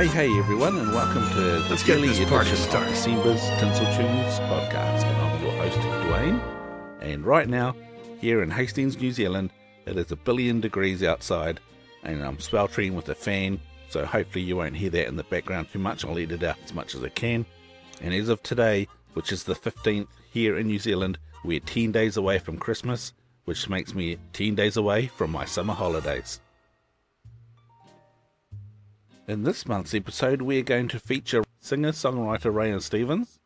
Hey, hey, everyone, and welcome to the Let's get daily this edition of. December's Tinsel Tunes podcast. And I'm your host, Dwayne. And right now, here in Hastings, New Zealand, it is a billion degrees outside, and I'm sweltering with a fan, so hopefully you won't hear that in the background too much. I'll edit out as much as I can. And as of today, which is the 15th here in New Zealand, we're 10 days away from Christmas, which makes me 10 days away from my summer holidays. In this month's episode, we're going to feature singer songwriter Rayan Stevens.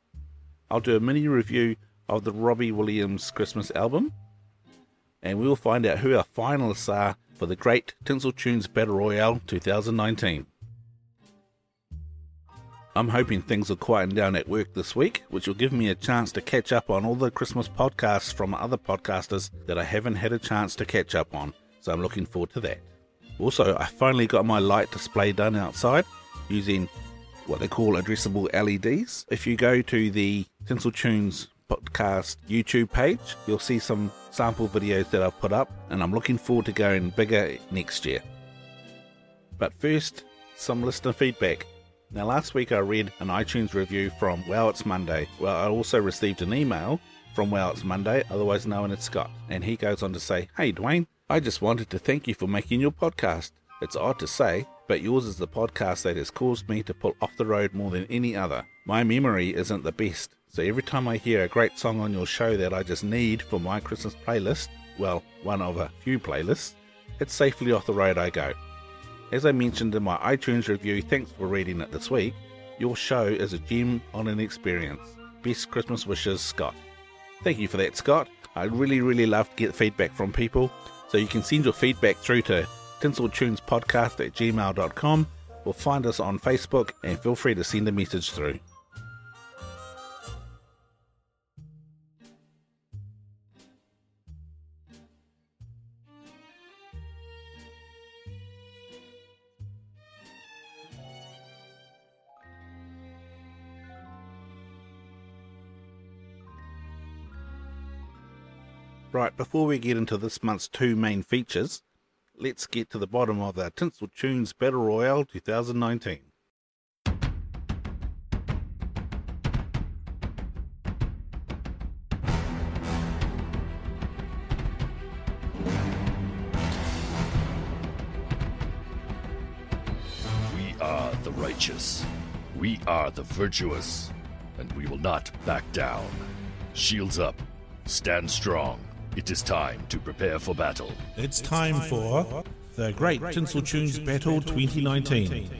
I'll do a mini review of the Robbie Williams Christmas album, and we'll find out who our finalists are for the Great Tinsel Tunes Battle Royale 2019. I'm hoping things will quieten down at work this week, which will give me a chance to catch up on all the Christmas podcasts from other podcasters that I haven't had a chance to catch up on, so I'm looking forward to that. Also, I finally got my light display done outside using what they call addressable LEDs. If you go to the Tinsel Tunes podcast YouTube page, you'll see some sample videos that I've put up, and I'm looking forward to going bigger next year. But first, some listener feedback. Now, last week I read an iTunes review from Wow It's Monday. Well, I also received an email from Wow It's Monday, otherwise known as Scott, and he goes on to say, Hey Dwayne, I just wanted to thank you for making your podcast. It's odd to say, but yours is the podcast that has caused me to pull off the road more than any other. My memory isn't the best, so every time I hear a great song on your show that I just need for my Christmas playlist, well, one of a few playlists, it's safely off the road I go. As I mentioned in my iTunes review, thanks for reading it this week, your show is a gem on an experience. Best Christmas wishes, Scott. Thank you for that, Scott. I really, really love to get feedback from people, so you can send your feedback through to tinseltunespodcast at gmail.com or find us on Facebook and feel free to send a message through. Right, before we get into this month's two main features, let's get to the bottom of our Tinsel Tunes Battle Royale 2019. We are the righteous. We are the virtuous. And we will not back down. Shields up. Stand strong. It is time to prepare for battle. It's time for the Great Tinsel Tunes Battle 2019.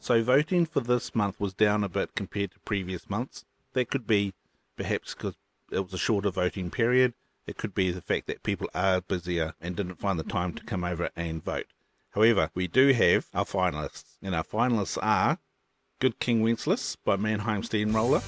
So, voting for this month was down a bit compared to previous months. That could be perhaps because it was a shorter voting period. It could be the fact that people are busier and didn't find the time to come over and vote. However, we do have our finalists, and our finalists are Good King Wenceslas by Mannheim Steamroller,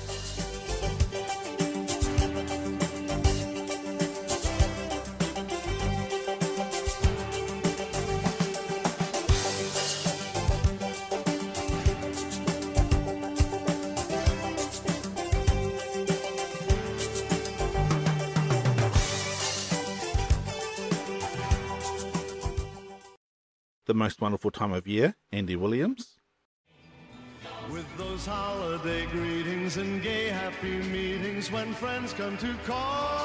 The Most Wonderful Time of Year, Andy Williams, With those holiday greetings and gay happy meetings when friends come to call,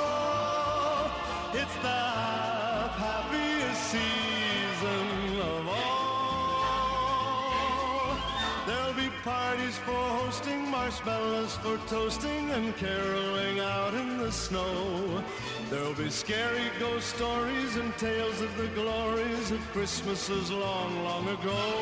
marshmallows for toasting, and caroling out in the snow. There'll be scary ghost stories and tales of the glories of Christmases long, long ago.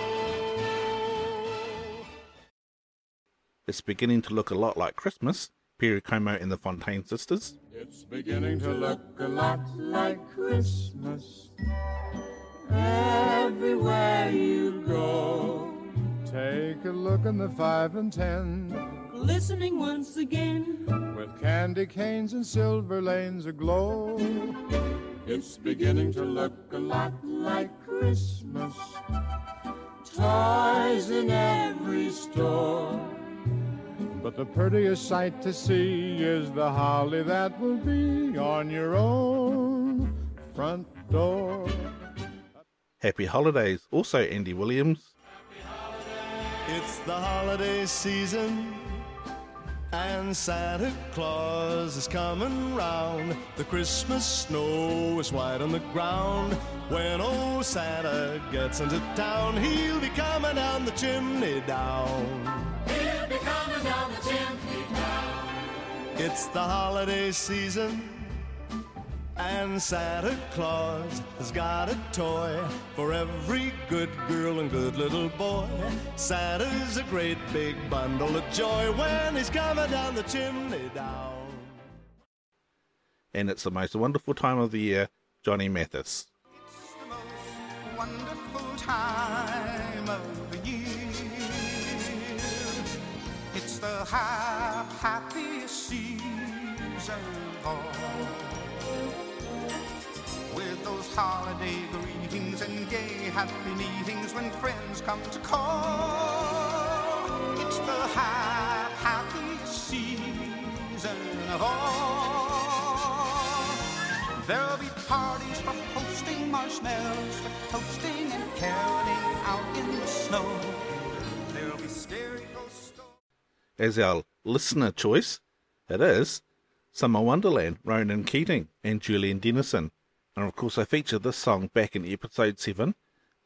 It's beginning to look a lot like Christmas, Perry Como and the Fontaine Sisters, It's beginning to look a lot like Christmas Take a look in the five and ten, Listening once again. with candy canes and silver lanes aglow. It's beginning to look a lot like Christmas. Toys in every store. But the prettiest sight to see is the holly that will be on your own front door. Happy Holidays, also Andy Williams, It's the holiday season. And Santa Claus is coming round. The Christmas snow is white on the ground. When old Santa gets into town, he'll be coming down the chimney down. He'll be coming down the chimney down. It's the holiday season. And Santa Claus has got a toy for every good girl and good little boy. Santa's a great big bundle of joy when he's coming down the chimney down. And it's the most wonderful time of the year, Johnny Mathis. It's the most wonderful time of the year. It's the ha- happiest season of all. Those holiday greetings and gay happy meetings when friends come to call. It's the ha- happiest season of all. There'll be parties for hosting, marshmallows for toasting, and caroling out in the snow. There'll be ghost stories. As our listener choice, it is Summer Wonderland, Ronan Keating and Julian Dennison. And of course, I featured this song back in episode 7.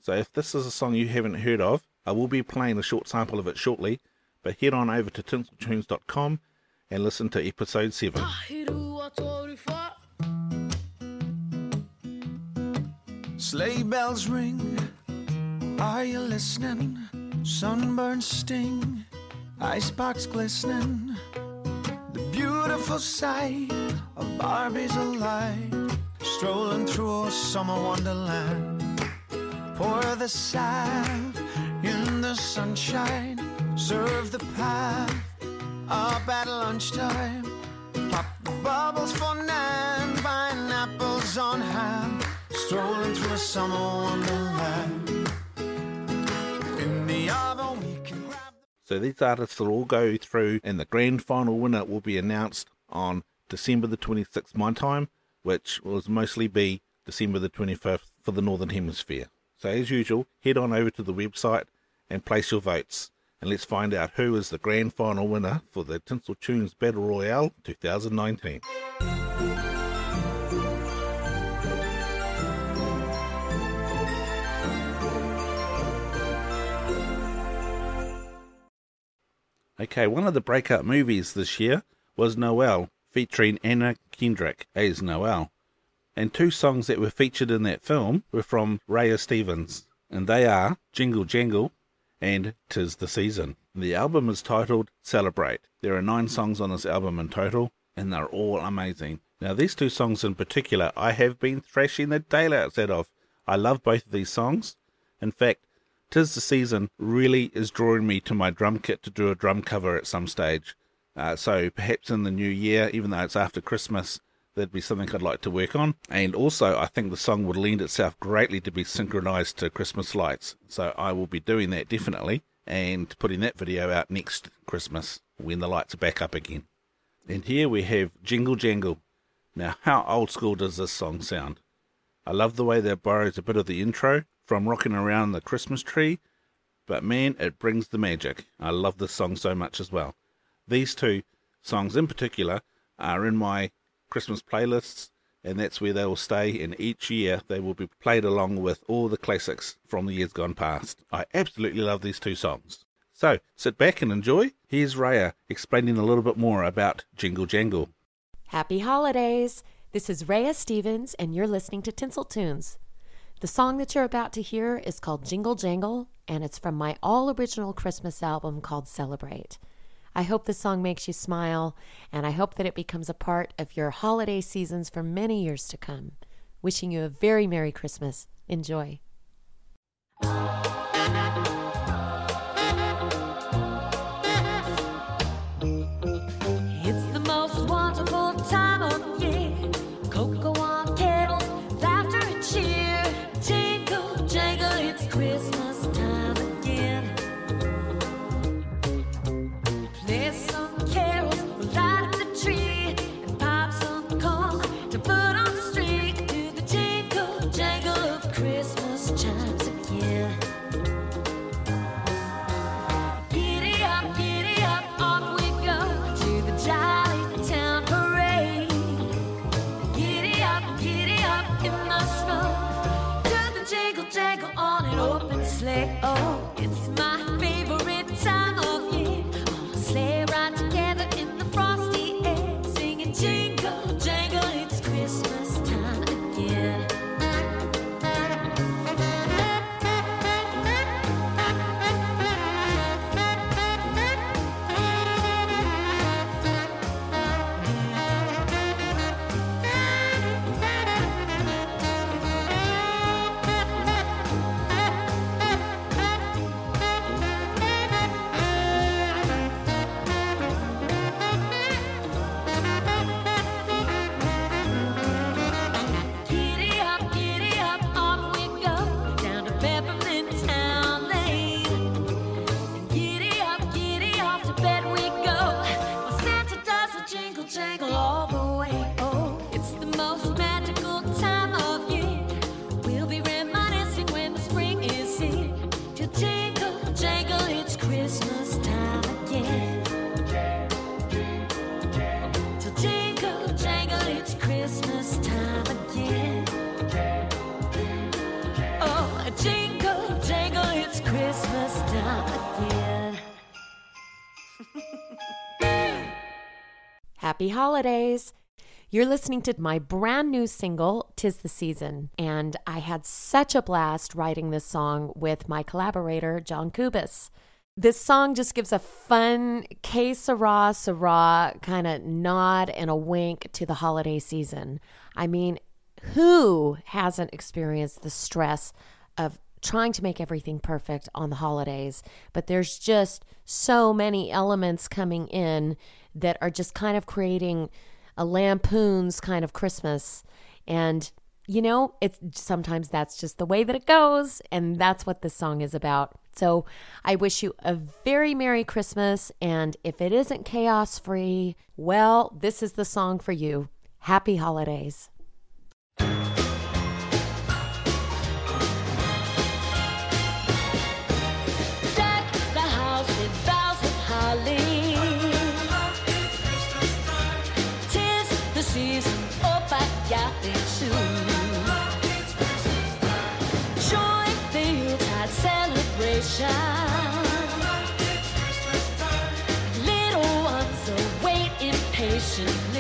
So if this is a song you haven't heard of, I will be playing a short sample of it shortly. But head on over to tinseltunes.com and listen to episode 7. Sleigh bells ring. Are you listening? Sunburn sting. Icebox glistening. The beautiful sight of Barbies alive. Strolling through a summer wonderland. Pour the salve in the sunshine. Serve the path up at lunchtime. Pop the bubbles for nine. Pineapples on hand. Strolling through a summer wonderland. In the oven we can grab. So these artists will all go through, and the grand final winner will be announced on December the 26th, my time, which will mostly be December the 25th for the Northern Hemisphere. So, as usual, head on over to the website and place your votes, and let's find out who is the grand final winner for the Tinsel Tunes Battle Royale 2019. Okay, one of the breakout movies this year was Noelle, featuring Anna Kendrick as Noelle. And two songs that were featured in that film were from Raya Stevens, and they are Jingle Jangle and Tis the Season. The album is titled Celebrate. There are nine songs on this album in total, and they're all amazing. Now, these two songs in particular, I have been thrashing the daylights out of. I love both of these songs. In fact, Tis the Season really is drawing me to my drum kit to do a drum cover at some stage. Uh, so perhaps in the new year, even though it's after Christmas, that'd be something I'd like to work on. And also, I think the song would lend itself greatly to be synchronized to Christmas lights. So I will be doing that definitely and putting that video out next Christmas when the lights are back up again. And here we have Jingle Jangle. Now, how old school does this song sound? I love the way that borrows a bit of the intro from Rocking Around the Christmas Tree, but man, it brings the magic. I love this song so much as well. These two songs in particular are in my Christmas playlists, and that's where they will stay. And each year they will be played along with all the classics from the years gone past. I absolutely love these two songs. So sit back and enjoy. Here's Raya explaining a little bit more about Jingle Jangle. Happy holidays! This is Rhea Stevens, and you're listening to Tinsel Tunes. The song that you're about to hear is called Jingle Jangle, and it's from my all original Christmas album called Celebrate. I hope the song makes you smile, and I hope that it becomes a part of your holiday seasons for many years to come. Wishing you a very Merry Christmas. Enjoy. oh. Holidays! You're listening to my brand new single, Tis the Season, and I had such a blast writing this song with my collaborator, John Kubis. This song just gives a fun K Sarah Sarah kind of nod and a wink to the holiday season. I mean, who hasn't experienced the stress of trying to make everything perfect on the holidays? But there's just so many elements coming in that are just kind of creating a lampoon's kind of Christmas. And, you know, it's sometimes that's just the way that it goes. And that's what this song is about. So I wish you a very Merry Christmas. And if it isn't chaos free, well, this is the song for you. Happy holidays.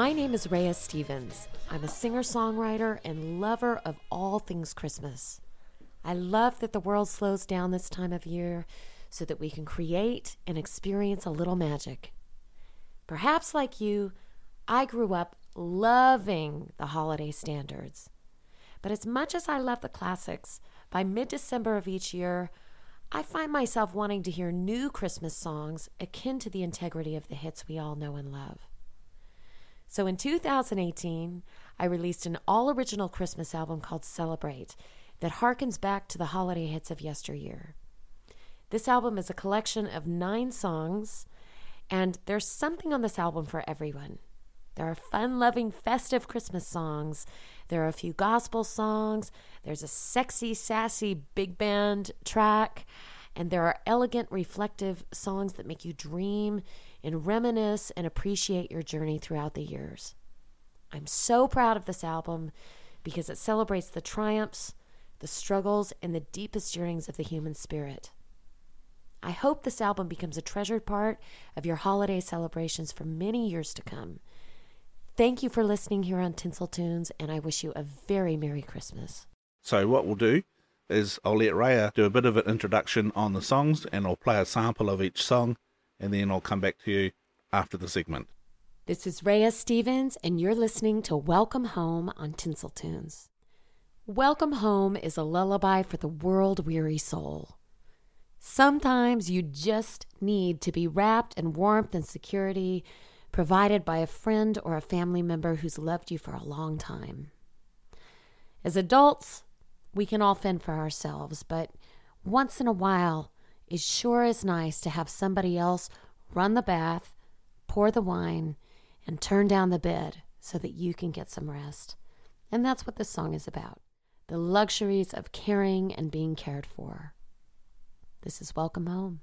My name is Rhea Stevens. I'm a singer songwriter and lover of all things Christmas. I love that the world slows down this time of year so that we can create and experience a little magic. Perhaps like you, I grew up loving the holiday standards. But as much as I love the classics, by mid December of each year, I find myself wanting to hear new Christmas songs akin to the integrity of the hits we all know and love. So in 2018, I released an all original Christmas album called Celebrate that harkens back to the holiday hits of yesteryear. This album is a collection of nine songs, and there's something on this album for everyone. There are fun loving, festive Christmas songs. There are a few gospel songs. There's a sexy, sassy big band track. And there are elegant, reflective songs that make you dream and reminisce and appreciate your journey throughout the years. I'm so proud of this album because it celebrates the triumphs, the struggles, and the deepest yearnings of the human spirit. I hope this album becomes a treasured part of your holiday celebrations for many years to come. Thank you for listening here on Tinsel Tunes, and I wish you a very Merry Christmas. So what we'll do is I'll let Raya do a bit of an introduction on the songs, and I'll play a sample of each song, and then I'll come back to you after the segment. This is Rhea Stevens, and you're listening to Welcome Home on Tinsel Tunes. Welcome Home is a lullaby for the world weary soul. Sometimes you just need to be wrapped in warmth and security provided by a friend or a family member who's loved you for a long time. As adults, we can all fend for ourselves, but once in a while, it sure is nice to have somebody else run the bath, pour the wine, and turn down the bed so that you can get some rest. And that's what this song is about the luxuries of caring and being cared for. This is Welcome Home.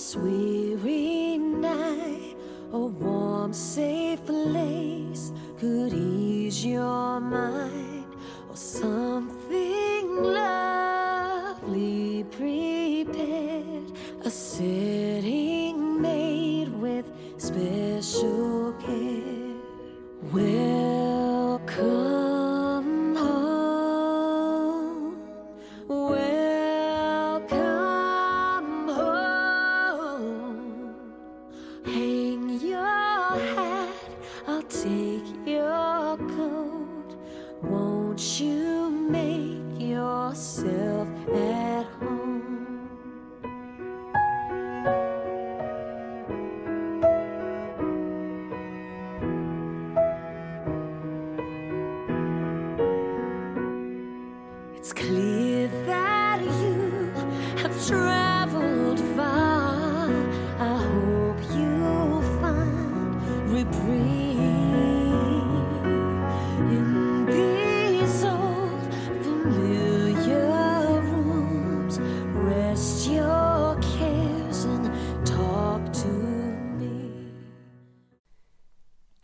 This weary night, a warm, safe place could ease your mind, or something lovely prepared, a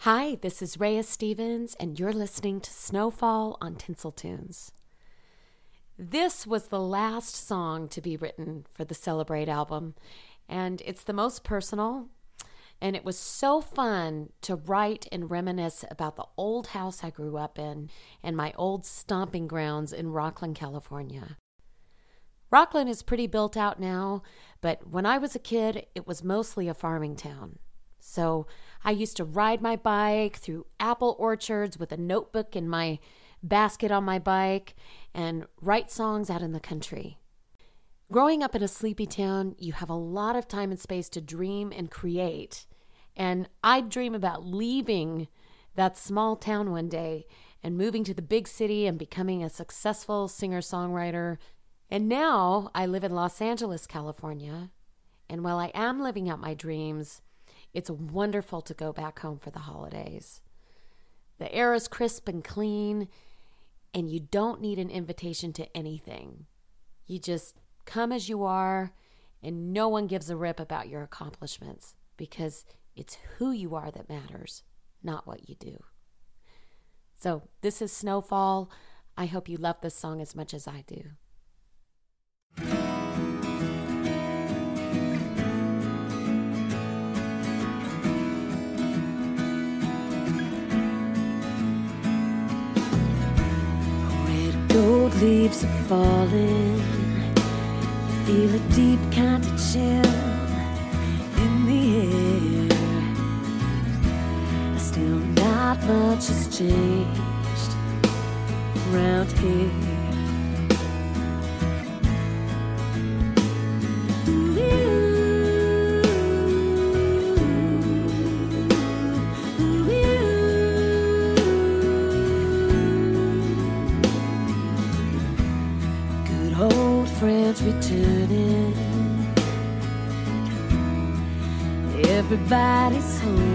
Hi, this is Rhea Stevens, and you're listening to Snowfall on Tinsel Tunes. This was the last song to be written for the Celebrate album, and it's the most personal. And it was so fun to write and reminisce about the old house I grew up in and my old stomping grounds in Rocklin, California. Rocklin is pretty built out now, but when I was a kid, it was mostly a farming town. So I used to ride my bike through apple orchards with a notebook in my basket on my bike and write songs out in the country. Growing up in a sleepy town, you have a lot of time and space to dream and create. And I'd dream about leaving that small town one day and moving to the big city and becoming a successful singer songwriter. And now I live in Los Angeles, California. And while I am living out my dreams, it's wonderful to go back home for the holidays. The air is crisp and clean, and you don't need an invitation to anything. You just come as you are, and no one gives a rip about your accomplishments because it's who you are that matters, not what you do. So, this is Snowfall. I hope you love this song as much as I do. Leaves are falling. You feel a deep kind of chill in the air. Still, not much has changed around here. Everybody's home.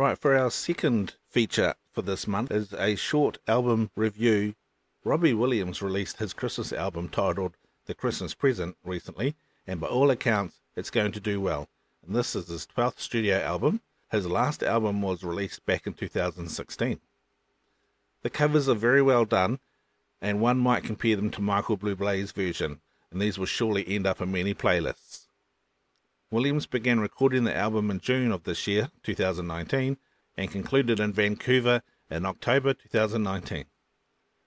Right, for our second feature for this month is a short album review. Robbie Williams released his Christmas album titled The Christmas Present recently, and by all accounts, it's going to do well. And this is his 12th studio album. His last album was released back in 2016. The covers are very well done, and one might compare them to Michael Blue Bublé's version, and these will surely end up in many playlists. Williams began recording the album in June of this year, 2019, and concluded in Vancouver in October 2019.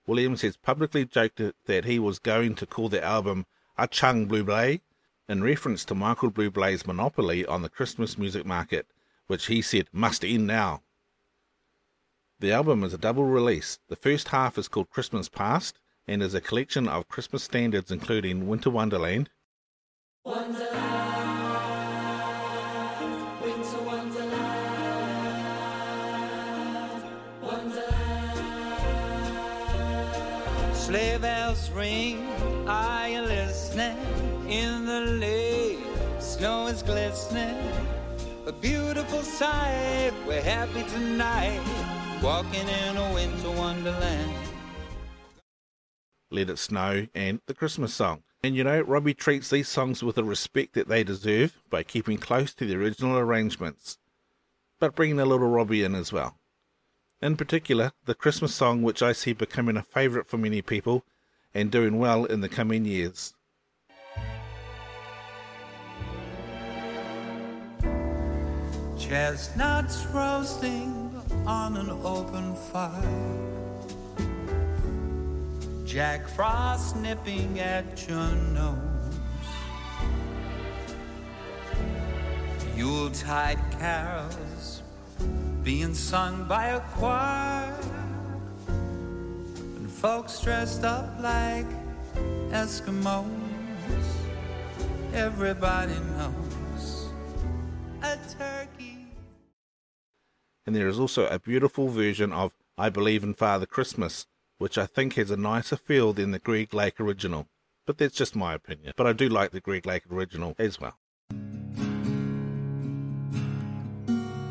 Williams has publicly joked that he was going to call the album Achtung Bublé, in reference to Michael Bublé's monopoly on the Christmas music market, which he said must end now. The album is a double release. The first half is called Christmas Past and is a collection of Christmas standards including Winter Wonderland, Sleigh bells ring, are you listening? In the lane, snow is glistening. A beautiful sight, we're happy tonight, walking in a winter wonderland. Let It Snow, and The Christmas Song. And you know, Robbie treats these songs with the respect that they deserve by keeping close to the original arrangements, but bringing a little Robbie in as well. In particular, the Christmas song, which I see becoming a favourite for many people and doing well in the coming years. Chestnuts roasting on an open fire. Jack Frost nipping at your nose. Yuletide carols being sung by a choir. And folks dressed up like Eskimos. Everybody knows a turkey. And there is also a beautiful version of I Believe in Father Christmas, which I think has a nicer feel than the Greg Lake original. But that's just my opinion. But I do like the Greg Lake original as well.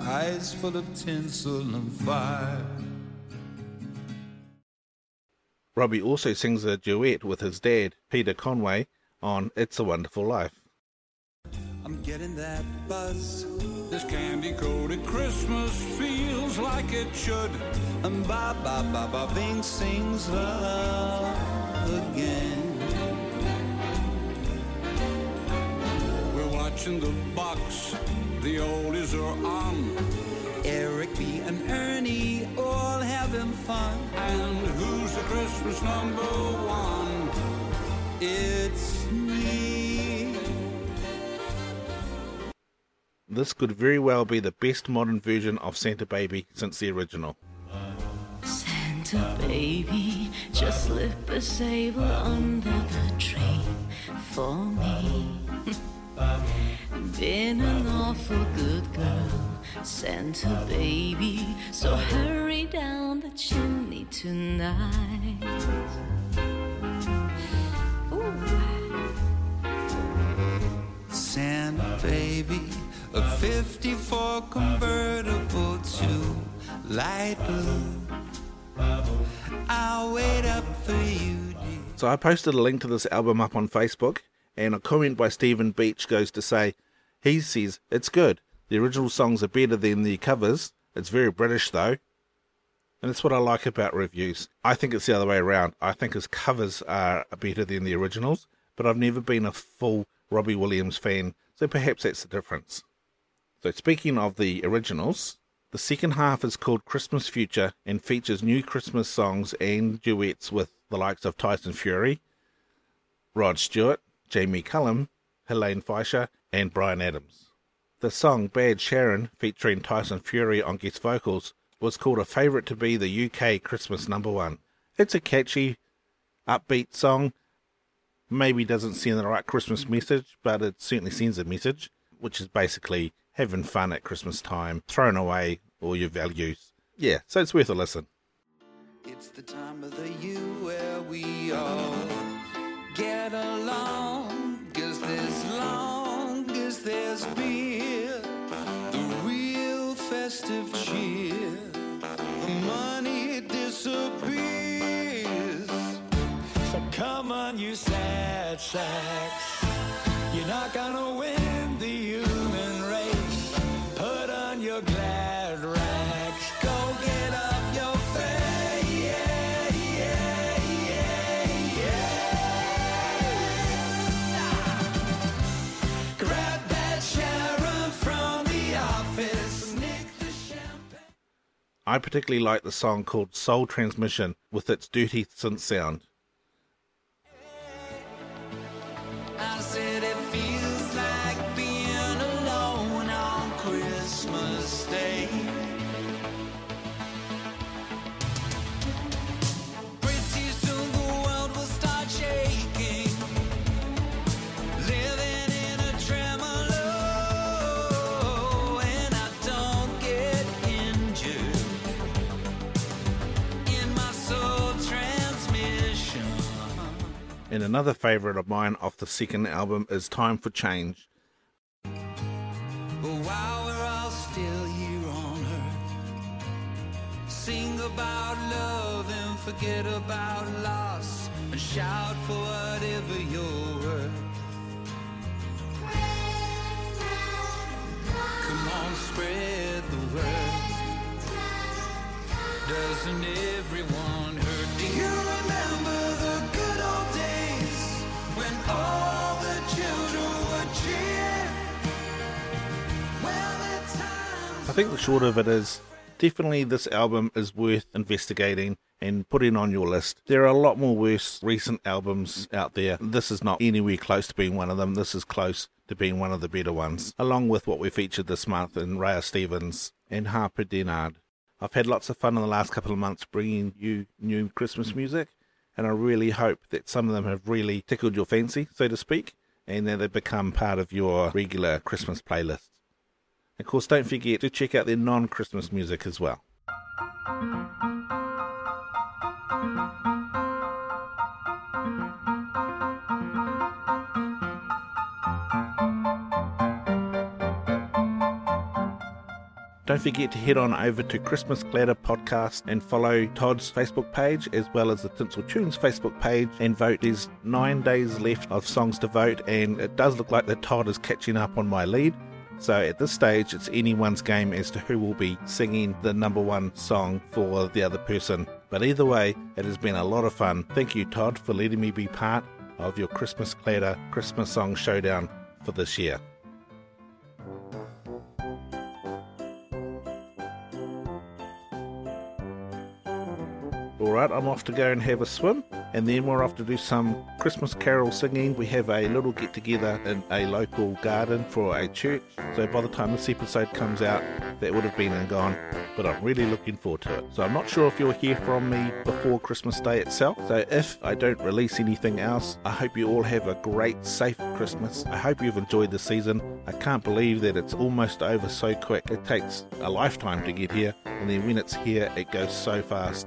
eyes full of tinsel and fire. Robbie also sings a duet with his dad, Peter Conway, on It's a Wonderful Life. I'm getting that buzz. This candy coated Christmas feels like it should. And ba ba ba ba Bing sings love again. We're watching the box, the oldies are on. Eric B. and Ernie all having fun. And who's the Christmas number one? It's me. This could very well be the best modern version of Santa Baby since the original. Santa baby, just slip a sable under the tree for me. Been an awful good girl, Santa baby, so hurry down the chimney tonight. Santa baby, a 54 convertible to light blue. I'll wait up for you. So I posted a link to this album up on Facebook, and a comment by Stephen Beach goes to say, he says, it's good. The original songs are better than the covers. It's very British though. And that's what I like about reviews. I think it's the other way around. I think his covers are better than the originals, but I've never been a full Robbie Williams fan, so perhaps that's the difference. So speaking of the originals, the second half is called Christmas Future and features new Christmas songs and duets with the likes of Tyson Fury, Rod Stewart, Jamie Cullum, Helene Fischer, and Bryan Adams. The song Bad Sharon, featuring Tyson Fury on guest vocals, was called a favourite to be the UK Christmas number one. It's a catchy, upbeat song. Maybe doesn't send the right Christmas message, but it certainly sends a message, which is basically having fun at Christmas time, throwing away all your values. Yeah, so it's worth a listen. It's the time of the year where we all get along. There's beer, the real festive cheer, the money disappears. So come on, you sad sacks. You're not gonna win I particularly like the song called Soul Transmission with its dirty synth sound. And another favourite of mine off the second album is Time for Change. While we're all still here on earth, sing about love and forget about loss, and shout for whatever you're worth. Come on, spread the word. Doesn't everyone think the short of it is definitely this album is worth investigating and putting on your list. There are a lot more worse recent albums out there. This is not anywhere close to being one of them. This is close to being one of the better ones, along with what we featured this month in Raya Stevens and Harper Denard. I've had lots of fun in the last couple of months bringing you new Christmas music, and I really hope that some of them have really tickled your fancy, so to speak, and that they become part of your regular Christmas playlist. Of course, don't forget to check out their non Christmas music as well. Don't forget to head on over to Christmas Clatter Podcast and follow Todd's Facebook page as well as the Tinsel Tunes Facebook page and vote. There's nine days left of songs to vote, and it does look like that Todd is catching up on my lead. So at this stage, it's anyone's game as to who will be singing the number one song for the other person. But either way, it has been a lot of fun. Thank you, Todd, for letting me be part of your Christmas Clatter Christmas Song Showdown for this year. Alright, I'm off to go and have a swim, and then we're off to do some Christmas carol singing. We have a little get together in a local garden for a church, so by the time this episode comes out, that would have been and gone, but I'm really looking forward to it. So I'm not sure if you'll hear from me before Christmas Day itself, so if I don't release anything else, I hope you all have a great, safe Christmas. I hope you've enjoyed the season. I can't believe that it's almost over so quick. It takes a lifetime to get here, and then when it's here, it goes so fast.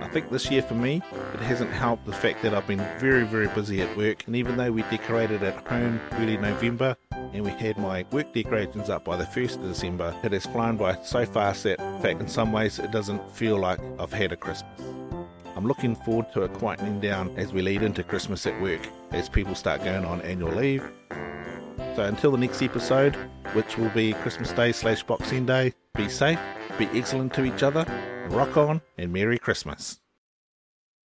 I think this year for me, it hasn't helped the fact that I've been very, very busy at work. And even though we decorated at home early November and we had my work decorations up by the 1st of December, it has flown by so fast that, in fact, in some ways, it doesn't feel like I've had a Christmas. I'm looking forward to it quietening down as we lead into Christmas at work, as people start going on annual leave. So until the next episode, which will be Christmas Day slash Boxing Day, be safe, be excellent to each other, rock on, and Merry Christmas.